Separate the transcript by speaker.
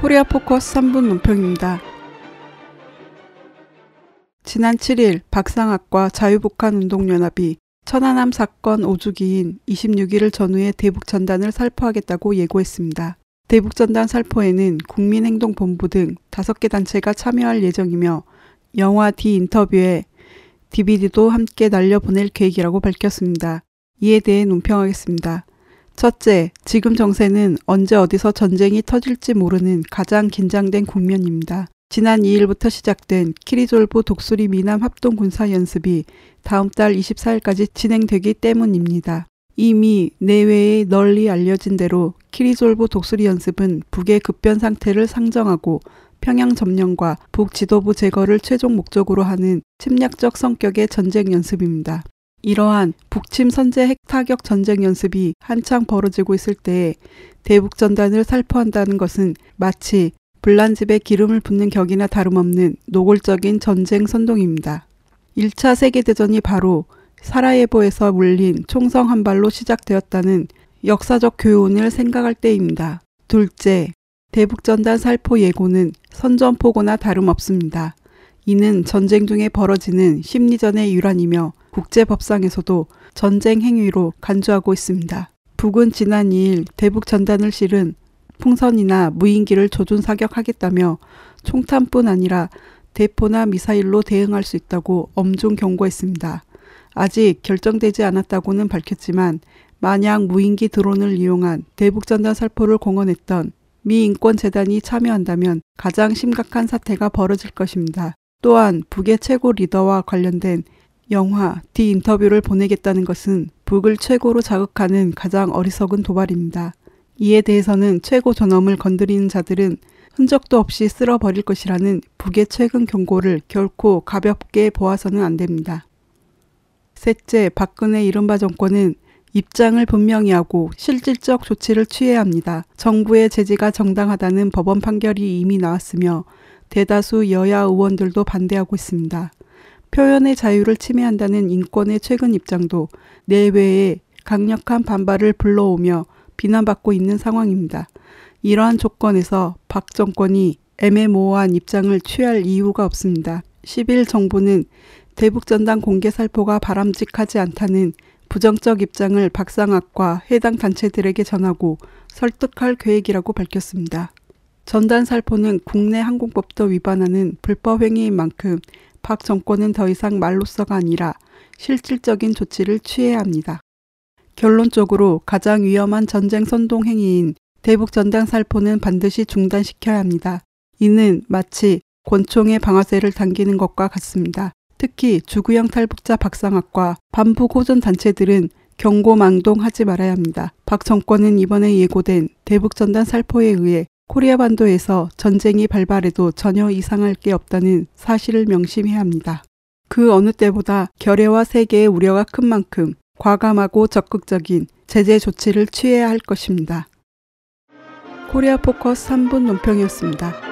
Speaker 1: 코리아 포커스 3분 논평입니다. 지난 7일 박상학과 자유북한운동연합이 천안함 사건 5주기인 26일을 전후해 대북전단을 살포하겠다고 예고했습니다. 대북전단 살포에는 국민행동본부 등 5개 단체가 참여할 예정이며 영화 디 인터뷰에 DVD도 함께 날려보낼 계획이라고 밝혔습니다. 이에 대해 논평하겠습니다. 첫째, 지금 정세는 언제 어디서 전쟁이 터질지 모르는 가장 긴장된 국면입니다. 지난 2일부터 시작된 키리졸브 독수리 미남 합동 군사 연습이 다음 달 24일까지 진행되기 때문입니다. 이미 내외에 널리 알려진 대로 키리졸브 독수리 연습은 북의 급변 사태를 상정하고 평양 점령과 북 지도부 제거를 최종 목적으로 하는 침략적 성격의 전쟁 연습입니다. 이러한 북침 선제 핵 타격 전쟁 연습이 한창 벌어지고 있을 때에 대북 전단을 살포한다는 것은 마치 불난집에 기름을 붓는 격이나 다름없는 노골적인 전쟁 선동입니다. 1차 세계대전이 바로 사라예보에서 물린 총성 한 발로 시작되었다는 역사적 교훈을 생각할 때입니다. 둘째, 대북전단 살포 예고는 선전포고나 다름없습니다. 이는 전쟁 중에 벌어지는 심리전의 일환이며 국제법상에서도 전쟁 행위로 간주하고 있습니다. 북은 지난 2일 대북 전단을 실은 풍선이나 무인기를 조준 사격하겠다며 총탄뿐 아니라 대포나 미사일로 대응할 수 있다고 엄중 경고했습니다. 아직 결정되지 않았다고는 밝혔지만 만약 무인기 드론을 이용한 대북전단 살포를 공언했던 미 인권재단이 참여한다면 가장 심각한 사태가 벌어질 것입니다. 또한 북의 최고 리더와 관련된 영화 디 인터뷰를 보내겠다는 것은 북을 최고로 자극하는 가장 어리석은 도발입니다. 이에 대해서는 최고 존엄을 건드리는 자들은 흔적도 없이 쓸어버릴 것이라는 북의 최근 경고를 결코 가볍게 보아서는 안 됩니다. 셋째, 박근혜 이른바 정권은 입장을 분명히 하고 실질적 조치를 취해야 합니다. 정부의 제지가 정당하다는 법원 판결이 이미 나왔으며 대다수 여야 의원들도 반대하고 있습니다. 표현의 자유를 침해한다는 인권의 최근 입장도 내외에 강력한 반발을 불러오며 비난받고 있는 상황입니다. 이러한 조건에서 박 정권이 애매모호한 입장을 취할 이유가 없습니다. 10일 정부는 대북전단 공개 살포가 바람직하지 않다는 부정적 입장을 박상학과 해당 단체들에게 전하고 설득할 계획이라고 밝혔습니다. 전단 살포는 국내 항공법도 위반하는 불법 행위인 만큼 박 정권은 더 이상 말로써가 아니라 실질적인 조치를 취해야 합니다. 결론적으로 가장 위험한 전쟁 선동 행위인 대북 전단 살포는 반드시 중단시켜야 합니다. 이는 마치 권총의 방아쇠를 당기는 것과 같습니다. 특히 주구형 탈북자 박상학과 반북 호전 단체들은 경고 망동하지 말아야 합니다. 박 정권은 이번에 예고된 대북 전단 살포에 의해 코리아 반도에서 전쟁이 발발해도 전혀 이상할 게 없다는 사실을 명심해야 합니다. 그 어느 때보다 결의와 세계의 우려가 큰 만큼 과감하고 적극적인 제재 조치를 취해야 할 것입니다. 코리아 포커스 3분 논평이었습니다.